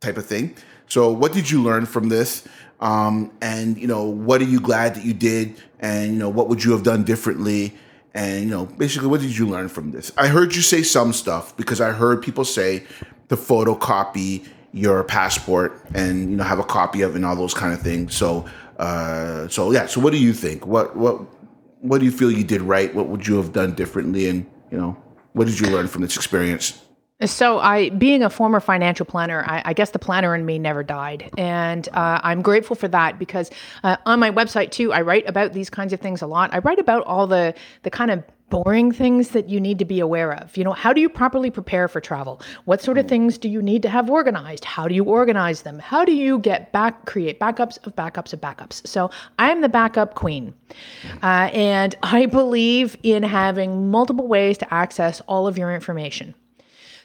type of thing. So, what did you learn from this? Um, and you know, what are you glad that you did? And you know, what would you have done differently? And you know, basically, what did you learn from this? I heard you say some stuff because I heard people say to photocopy your passport and you know have a copy of it and all those kind of things. So, uh, so yeah. So, what do you think? What what what do you feel you did right? What would you have done differently? And you know, what did you learn from this experience? So, I, being a former financial planner, I, I guess the planner in me never died, and uh, I'm grateful for that because uh, on my website too, I write about these kinds of things a lot. I write about all the the kind of boring things that you need to be aware of. You know, how do you properly prepare for travel? What sort of things do you need to have organized? How do you organize them? How do you get back, create backups of backups of backups? So I'm the backup queen. Uh, and I believe in having multiple ways to access all of your information.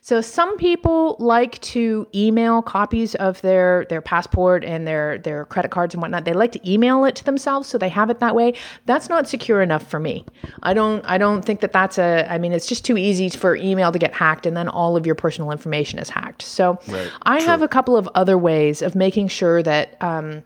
So some people like to email copies of their their passport and their their credit cards and whatnot. They like to email it to themselves so they have it that way. That's not secure enough for me. I don't I don't think that that's a. I mean, it's just too easy for email to get hacked and then all of your personal information is hacked. So Right, I have a couple of other ways of making sure that. Um,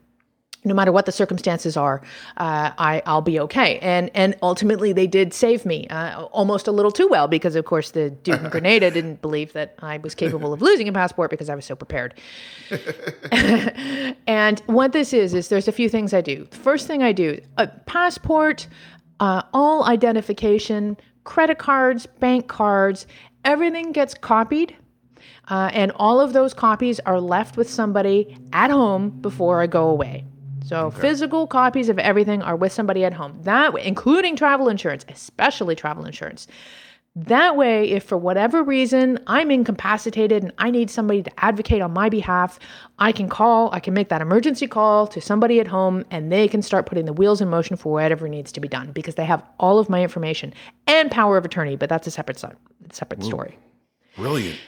no matter what the circumstances are, uh, I, I'll be okay. And and ultimately, they did save me uh, almost a little too well because, of course, the dude in Grenada didn't believe that I was capable of losing a passport because I was so prepared. and what this is is there's a few things I do. The first thing I do, a passport, uh, all identification, credit cards, bank cards, everything gets copied. Uh, and all of those copies are left with somebody at home before I go away. So physical copies of everything are with somebody at home. That way, including travel insurance, especially travel insurance. That way, if for whatever reason I'm incapacitated and I need somebody to advocate on my behalf, I can call, I can make that emergency call to somebody at home and they can start putting the wheels in motion for whatever needs to be done because they have all of my information and power of attorney, but that's a separate, separate story. Brilliant.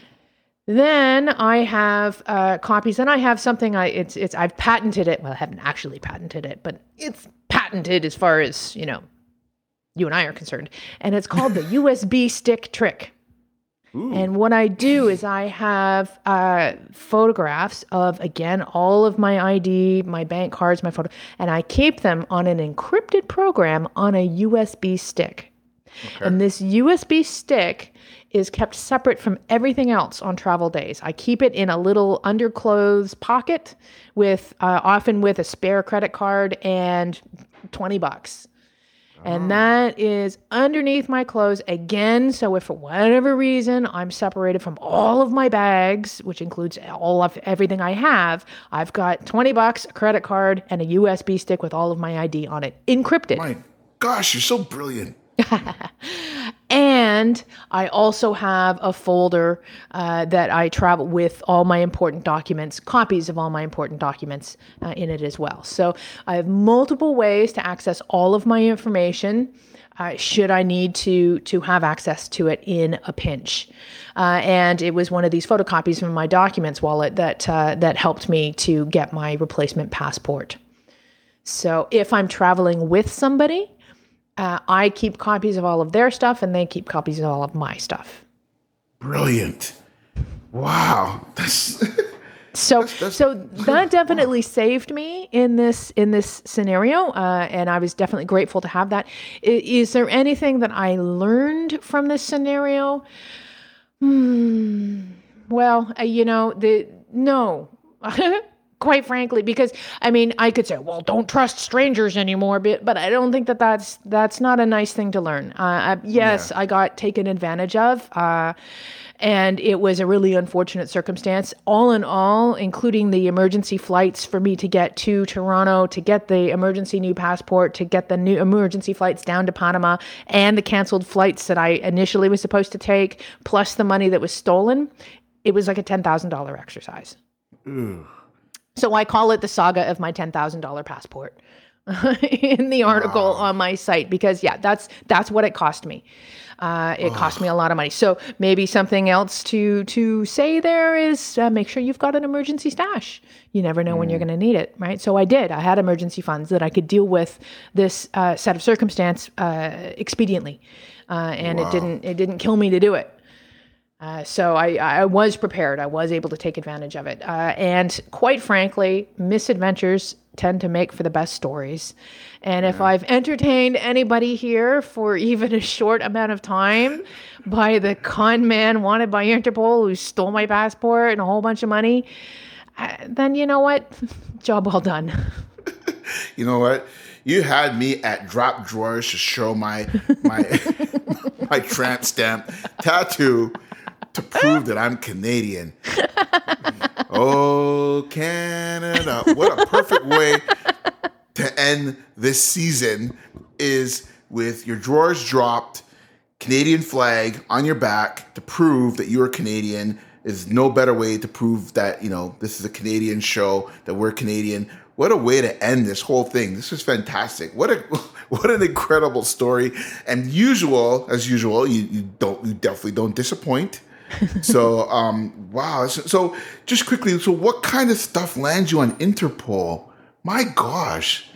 Then I have uh, copies, and I have something. I it's it's I've patented it. Well, I haven't actually patented it, but it's patented as far as you know, you and I are concerned. And it's called the USB stick trick. And what I do is I have uh, photographs of again all of my ID, my bank cards, my photo, and I keep them on an encrypted program on a USB stick. And this USB stick is kept separate from everything else on travel days. I keep it in a little underclothes pocket with uh, often with a spare credit card and 20 bucks. And that is underneath my clothes again. So if for whatever reason I'm separated from all of my bags, which includes all of everything I have, I've got 20 bucks, a credit card, and a USB stick with all of my ID on it, encrypted. My gosh, you're so brilliant. And I also have a folder uh, that I travel with all my important documents, copies of all my important documents uh, in it as well. So I have multiple ways to access all of my information. Uh, should I need to to have access to it in a pinch, uh, and it was one of these photocopies from my documents wallet that uh, that helped me to get my replacement passport. So if I'm traveling with somebody, uh, I keep copies of all of their stuff, and they keep copies of all of my stuff. Brilliant. Wow. That's So, so that definitely saved me in this in this scenario, uh, and I was definitely grateful to have that. Is, Is there anything that I learned from this scenario? Hmm. Well, uh, you know, the no. Quite frankly, because I mean, I could say, "Well, don't trust strangers anymore," but but I don't think that that's that's not a nice thing to learn. Uh, uh, yes, I got taken advantage of. Uh, and it was a really unfortunate circumstance. All in all, including the emergency flights for me to get to Toronto, to get the emergency new passport, to get the new emergency flights down to Panama, and the canceled flights that I initially was supposed to take, plus the money that was stolen, it was like a $10,000 exercise. So I call it the saga of my $10,000 passport. in the article on my site because yeah that's that's what it cost me Uh, it cost me a lot of money. So maybe something else to to say there is uh, make sure you've got an emergency stash. You never know when you're going to need it, right? So I did. I had emergency funds that I could deal with this uh, set of circumstance uh, expediently, uh, and it didn't it didn't kill me to do it. Uh, so I, I was prepared. I was able to take advantage of it. Uh, and quite frankly, misadventures tend to make for the best stories. And if I've entertained anybody here for even a short amount of time by the con man wanted by Interpol who stole my passport and a whole bunch of money, uh, then you know what? Job well done. You know what? You had me at drop drawers to show my my my tramp stamp tattoo to prove that I'm Canadian. Oh, Canada. What a perfect way to end this season is with your drawers dropped, Canadian flag on your back to prove that you're Canadian. Is no better way to prove that, you know, this is a Canadian show, that we're Canadian. What a way to end this whole thing. This is fantastic. What a what an incredible story. And usual, as usual, you, you don't you definitely don't disappoint so um wow. So, so just quickly so what kind of stuff lands you on interpol? My gosh.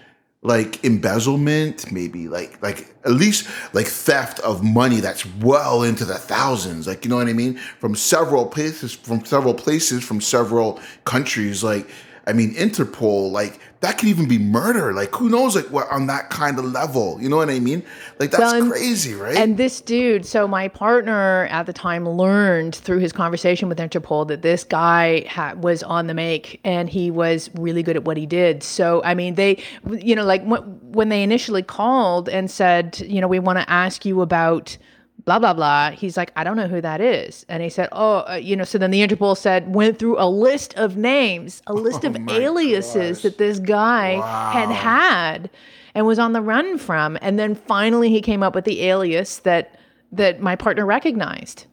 Like embezzlement maybe like like at least like theft of money that's well into the thousands. Like you know what i mean? From several places from several places from several countries. Like i mean interpol like that could even be murder. Like who knows like what on that kind of level you know what i mean? Like that's Well, crazy right? And this dude, so my partner at the time learned through his conversation with Interpol that this guy ha- was on the make and he was really good at what he did. So, I mean, they, you know, like wh- when they initially called and said, you know, we want to ask you about blah, blah, blah, he's like, I don't know who that is. And he said, oh, uh, you know, so then the Interpol said, went through a list of names, a list of aliases gosh. that this guy had Wow. had and was on the run from and then finally he came up with the alias that that my partner recognized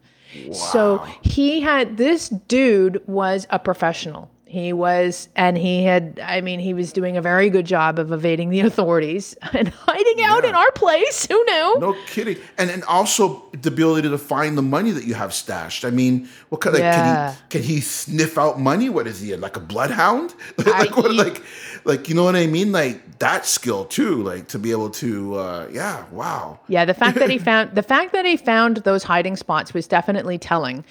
so he had this dude was a professional he was and he had i mean he was doing a very good job of evading the authorities and hiding out in our place who knew No kidding. And and also the ability to find the money that you have stashed. I mean, what kind of Yeah. can he can he sniff out money? What is he like a bloodhound? like what he- like like you know what I mean? Like that skill too, like to be able to uh yeah, wow. Yeah, the fact that he found the fact that he found those hiding spots was definitely telling,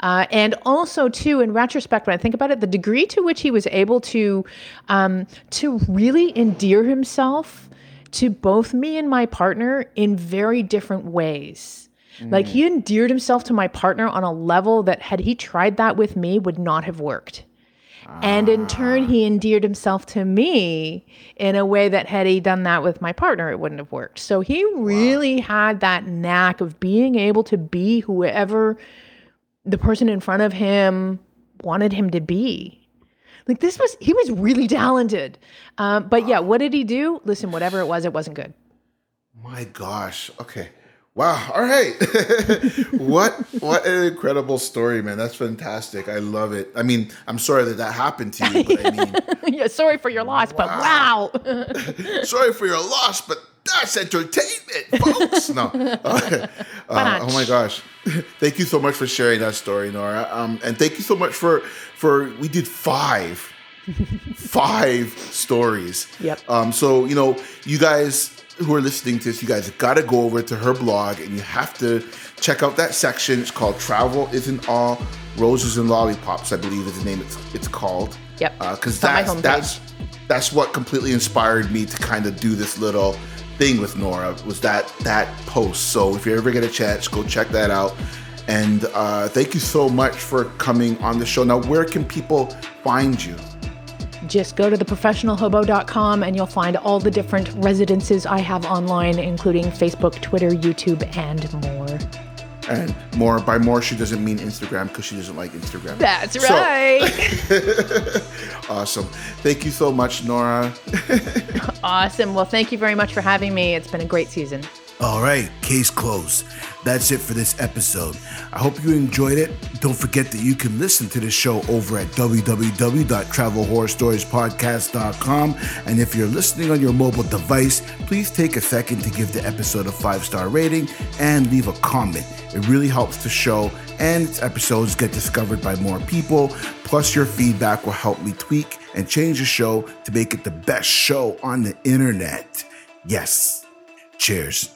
uh, and also too, in retrospect, when I think about it, the degree to which he was able to um, to really endear himself to both me and my partner in very different ways. Like he endeared himself to my partner on a level that had he tried that with me would not have worked. And in turn, he endeared himself to me in a way that had he done that with my partner, it wouldn't have worked. So he really had that knack of being able to be whoever the person in front of him wanted him to be. Like this was, he was really talented. Um, but yeah, what did he do? Listen, whatever it was, it wasn't good. My gosh. Okay. Wow. All right. what what an incredible story, man. That's fantastic. I love it. I mean, I'm sorry that that happened to you, but I mean, yeah, sorry for your loss, but wow. sorry for your loss, but that's entertainment, folks. No. Uh, uh, oh my gosh. Thank you so much for sharing that story, Nora. Um, and thank you so much for for we did five five stories. Yep. Um, so you know, you guys who are listening to this, you guys got to go over to her blog and you have to check out that section. It's called "Travel Isn't All Roses and Lollipops," I believe is the name it's it's called. Yep. Because my that's that's that's what completely inspired me to kind of do this little thing with Nora was that that post. So if you ever get a chance, go check that out. And uh, thank you so much for coming on the show. Now, where can people find you? Just go to theprofessionalhobo.com and you'll find all the different residences I have online, including Facebook, Twitter, YouTube, and more. And more by more, she doesn't mean Instagram because she doesn't like Instagram. That's So- right. Awesome. Thank you so much, Nora. awesome. Well, thank you very much for having me. It's been a great season. All right, case closed. That's it for this episode. I hope you enjoyed it. Don't forget that you can listen to the show over at www.travelhorrorstoriespodcast.com. And if you're listening on your mobile device, please take a second to give the episode a five star rating and leave a comment. It really helps the show and its episodes get discovered by more people. Plus, your feedback will help me tweak and change the show to make it the best show on the internet. Yes. Cheers.